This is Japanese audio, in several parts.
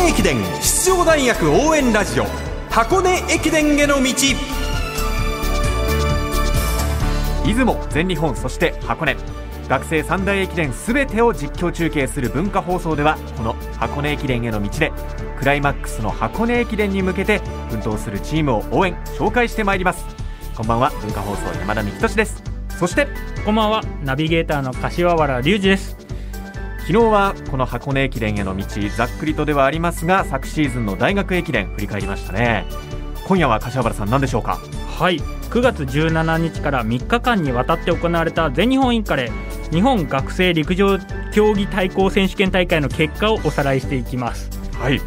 根駅伝出場大学応援ラジオ箱根駅伝への道。出雲全日本そして箱根。学生三大駅伝すべてを実況中継する文化放送ではこの箱根駅伝への道でクライマックスの箱根駅伝に向けて奮闘するチームを応援紹介してまいります。こんばんは文化放送山田美希です。そしてこんばんはナビゲーターの柏原隆二です昨日はこの箱根駅伝への道ざっくりとではありますが昨シーズンの大学駅伝振り返りましたね。今夜は柏原さん何でしょうか？はい。9月17日から3日間にわたって行われた全日本インカレ。日本学生陸上競技対抗選手権大会の結果をおさらいしていきます。はい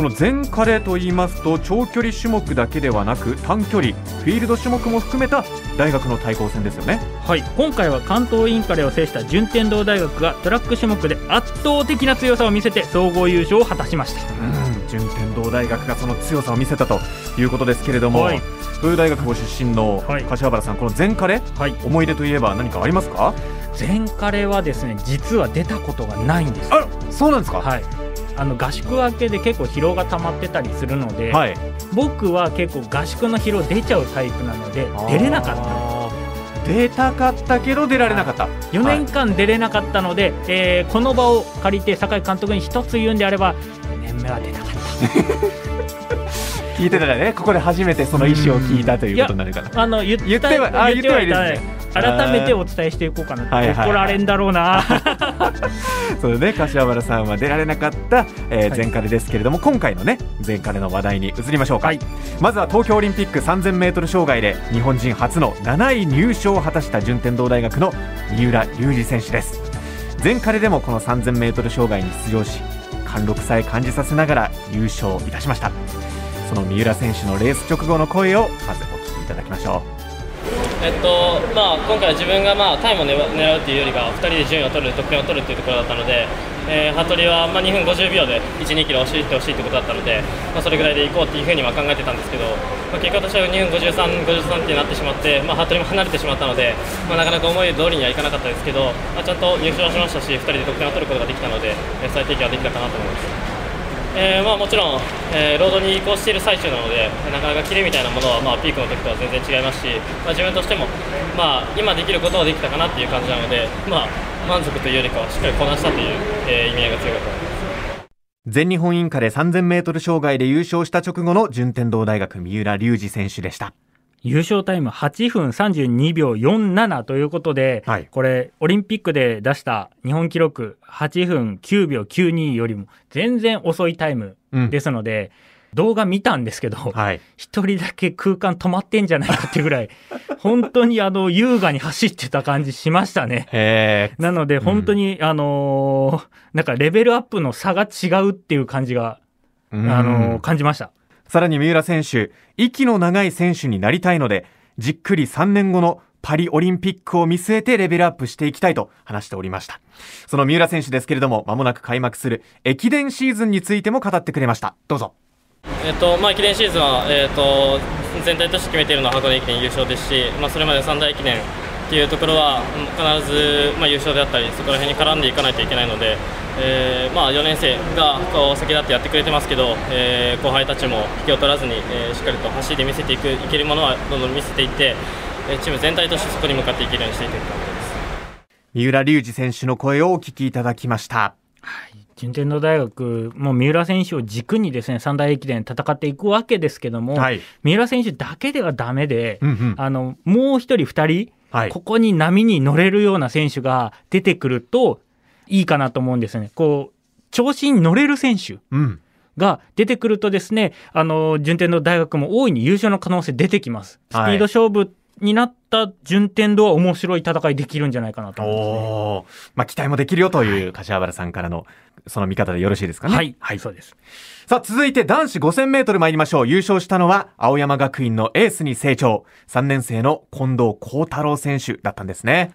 この全カレーと言いますと長距離種目だけではなく短距離フィールド種目も含めた大学の対抗戦ですよね。はい。今回は関東インカレを制した順天堂大学がトラック種目で圧倒的な強さを見せて総合優勝を果たしました。うん。順天堂大学がその強さを見せたということですけれども、はい、東洋大学ご出身の柏原さん、この全カレ、はい、思い出といえば何かありますか？全カレはですね実は出たことがないんですあそうなんですか？はいあの合宿明けで結構疲労が溜まってたりするので、はい、僕は結構合宿の疲労出ちゃうタイプなので出れなかった。出たかったけど出られなかった、4年間出れなかったので、はい、えー、この場を借りて酒井監督に一つ言うんであれば4年目は出たかった 聞いてたらねここで初めてその意思を聞いたということになるから。あの言っては言ってはいるんですね。改めてお伝えしていこうかな、はいはい、怒られんだろうな。そうね柏原さんは出られなかった、えー、前カレですけれども、はい、今回のね前カレの話題に移りましょうか、はい、まずは東京オリンピック 3000m 障害で日本人初の7位入賞を果たした順天堂大学の三浦龍司選手です。前カレでもこの 3000m 障害に出場し貫禄さえ感じさせながら優勝いたしましたその三浦選手のレース直後の声をまずお聞きいただきましょうえっとまあ、今回は、自分が、まあ、タイムを狙うというよりか2人で順位を取る得点を取るというところだったので、えー、服部は、まあ、2分50秒で1、2キロ押し入ってほしいということだったので、まあ、それぐらいでいこうというふうには考えてたんですけど、まあ、結果としては2分53、53ってなってしまって、まあ、服部も離れてしまったので、まあ、なかなか思い通りにはいかなかったですけど、まあ、ちゃんと入賞しましたし2人で得点を取ることができたので最低限はできたかなと思います。えーまあ、もちろん、えー、ロードに移行している最中なのでなかなかキレみたいなものは、まあ、ピークの時とは全然違いますし、まあ、自分としても、まあ、今できることはできたかなっていう感じなので、まあ、満足というよりかはしっかりこなしたという、えー、意味合いが強かったと思います全日本インカレ 3000m 障害で優勝した直後の順天堂大学三浦龍司選手でした。優勝タイム8分32秒47ということで、はい、これ、オリンピックで出した日本記録8分9秒92よりも全然遅いタイムですので、うん、動画見たんですけど、一、はい、人だけ空間止まってんじゃないかってぐらい、本当にあの優雅に走ってた感じしましたね。なので、本当に、うん、あのー、なんかレベルアップの差が違うっていう感じが、あのー、感じました。さらに三浦選手、息の長い選手になりたいので、じっくり3年後のパリオリンピックを見据えてレベルアップしていきたいと話しておりました。その三浦選手ですけれども、まもなく開幕する駅伝シーズンについても語ってくれました。どうぞ。えっとまあ、駅伝シーズンは、えっと、全体として決めているのは箱根駅伝優勝ですし、まあ、それまで三大駅伝っていうところは必ず、まあ、優勝であったりそこら辺に絡んでいかないといけないので、えーまあ、4年生がこう先立ってやってくれてますけど、えー、後輩たちも引きを取らずに、えー、しっかりと走り見せていくいけるものはどんどん見せていって、えー、チーム全体としてそこに向かっていけるようにしていきたいと思います。三浦龍司選手の声をお聞きいただきました。はい。順天堂大学、もう三浦選手を軸にですね三大駅伝戦っていくわけですけども、はい、三浦選手だけではだめで、うんうん、あのもう一人、二人、はい、ここに波に乗れるような選手が出てくるといいかなと思うんですね。こう調子に乗れる選手、が出てくるとですね、あの順天堂大学も大いに優勝の可能性出てきます。スピード勝負になった順天堂は面白い戦いできるんじゃないかなと思います、ね、まあ期待もできるよという柏原さんからのその見方でよろしいですかね。はい、はい、そうです。さあ、続いて男子5000メートル参りましょう。優勝したのは、青山学院のエースに成長。3年生の近藤幸太郎選手だったんですね。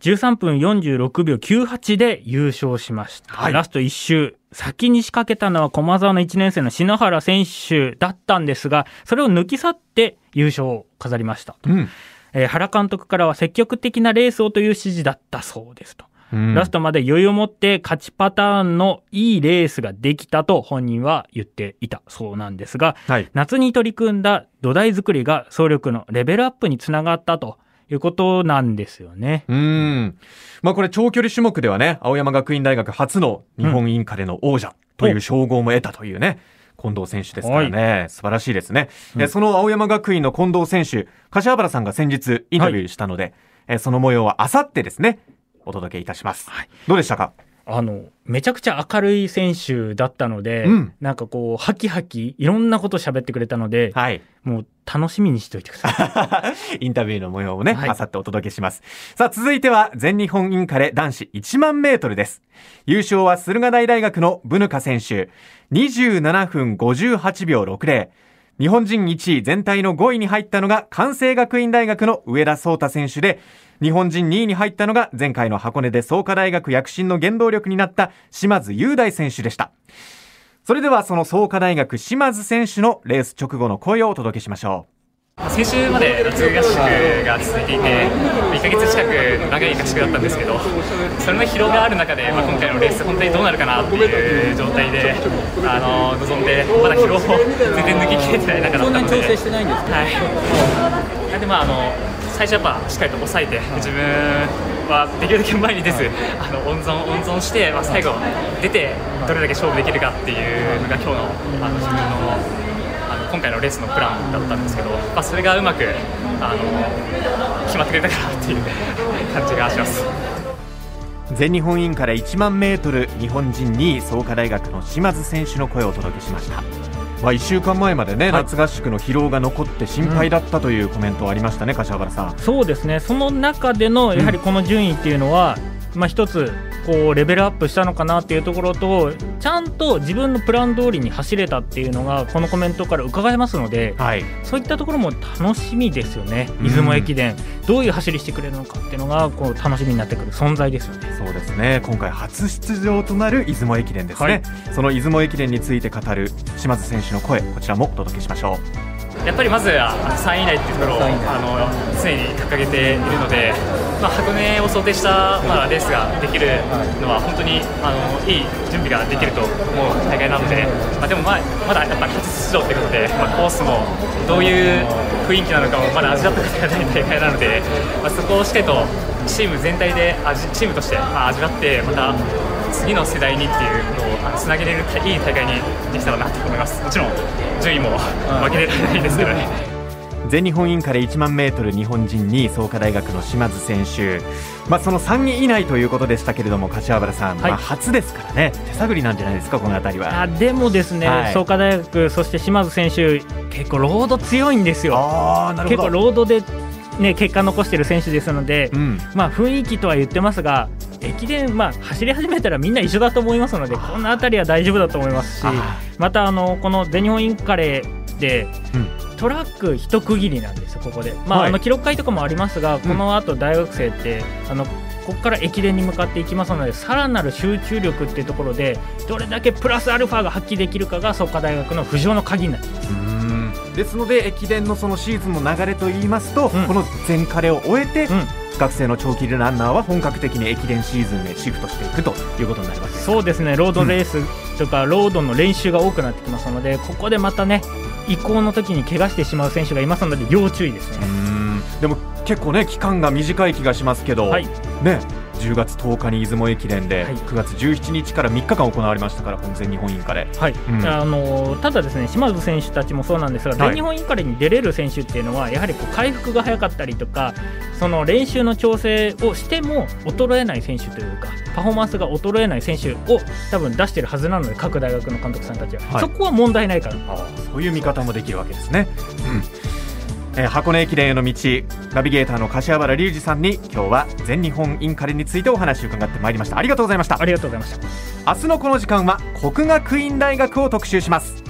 13分46秒98で優勝しました。はい、ラスト1周。先に仕掛けたのは駒沢の1年生の篠原選手だったんですが、それを抜き去って優勝を飾りました。うん、えー、原監督からは積極的なレースをという指示だったそうですと。ラストまで余裕を持って勝ちパターンのいいレースができたと本人は言っていたそうなんですが、はい、夏に取り組んだ土台作りが総力のレベルアップにつながったということなんですよね。うん。まあこれ長距離種目ではね、青山学院大学初の日本インカレの王者という称号も得たというね。近藤選手ですからね、はい、素晴らしいですね、うん、その青山学院の近藤選手柏原さんが先日インタビューしたので、はい、その模様はあさってですねお届けいたします、はい、どうでしたか？あのめちゃくちゃ明るい選手だったので、うん、なんかこうハキハキいろんなこと喋ってくれたので、はい、もう楽しみにしておいてください。インタビューの模様をね、あさってお届けします。さあ続いては全日本インカレ男子1万メートルです。優勝は駿河台大学のブヌカ選手。27分58秒60日本人1位全体の5位に入ったのが関西学院大学の上田壮太選手で日本人2位に入ったのが前回の箱根で創価大学躍進の原動力になった島津雄大選手でした。それではその創価大学島津選手のレース直後の声をお届けしましょう。先週まで夏合宿が続いていて1ヶ月近く長い合宿だったんですけどそれの疲労がある中で、まあ、今回のレース本当にどうなるかなっていう状態であの臨んでまだ疲労を全然抜ききれてない中だったので。そんなに調整してないんですか、はい、でまああの最初やっぱしっかりと抑えて自分はできるだけ前に出ずあの温存温存して、まあ、最後出てどれだけ勝負できるかっていうのが今日のあの自分の今回のレースのプランだったんですけど、まあ、それがうまくあの決まってくれたかなっていう感じがします。全日本インカレ1万メートル日本人2位創価大学の島津選手の声をお届けしました。まあ、1週間前までね、はい、夏合宿の疲労が残って心配だったというコメントありましたね、うん、柏原さん。そうですね、その中でのやはりこの順位っていうのは、うん、まあ、一つこうレベルアップしたのかなっていうところとちゃんと自分のプラン通りに走れたっていうのがこのコメントから伺えますので、はい、そういったところも楽しみですよね、出雲駅伝、どういう走りしてくれるのかっていうのがこう楽しみになってくる存在ですよね。そうですね。今回初出場となる出雲駅伝ですね、はい、その出雲駅伝について語る島津選手の声こちらもお届けしましょう。やっぱりまずは3位以内っていうところをあの常に掲げているので、まあ、箱根を想定した、まあ、レースができるのは本当にあのいい準備ができると思う大会なので、まあ、でも、まあ、まだやっぱり初出場ということで、まあ、コースもどういう雰囲気なのかもまだ味わったことがない大会なので、まあ、そこをしっかりとチーム全体で味チームとして、まあ、味わってまた次の世代にっていうのをつなげれるいい大会にできたらなと思います。もちろん順位も負けられないですけどね全日本インカレ1万メートル日本人2位創価大学の島津選手、まあ、その3位以内ということでしたけれども柏原さん、はい、まあ、初ですからね。手探りなんじゃないですかこの辺りは。あでもですね、はい、創価大学そして島津選手結構ロード強いんですよ。結構ロードでね、結果残している選手ですので、うん、まあ、雰囲気とは言ってますが駅伝、まあ、走り始めたらみんな一緒だと思いますのでこの辺りは大丈夫だと思いますしまたあのこの全日本インカレで、うん、トラック一区切りなんですここで、まあ、はい、あの記録会とかもありますがこの後大学生って、あのここから駅伝に向かっていきますのでさらなる集中力っていうところでどれだけプラスアルファが発揮できるかが創価大学の浮上の鍵になっています。ですので駅伝のそのシーズンの流れといいますと、うん、この全カレを終えて、うん、学生の長期ランナーは本格的に駅伝シーズンへシフトしていくということになりますそうですねロードレースとか、ロードの練習が多くなってきますのでここでまたね移行の時に怪我してしまう選手がいますので要注意ですね。でも結構ね期間が短い気がしますけど、はい、ね10月10日に出雲駅伝で、はい、9月17日から3日間行われましたから、本全日本インカレ、はい。うん、あのただ、ですね島津選手たちもそうなんですが、全日本インカレに出れる選手っていうのは、やはりこう回復が早かったりとか、その練習の調整をしても衰えない選手というか、パフォーマンスが衰えない選手を多分出してるはずなので、各大学の監督さんたちは、はい、そこは問題ないから。そういう見方もできるわけですね。うんえー、箱根駅伝への道ナビゲーターの柏原隆二さんに今日は全日本インカレについてお話を伺ってまいりました。ありがとうございました。ありがとうございました。明日のこの時間は国学院大学を特集します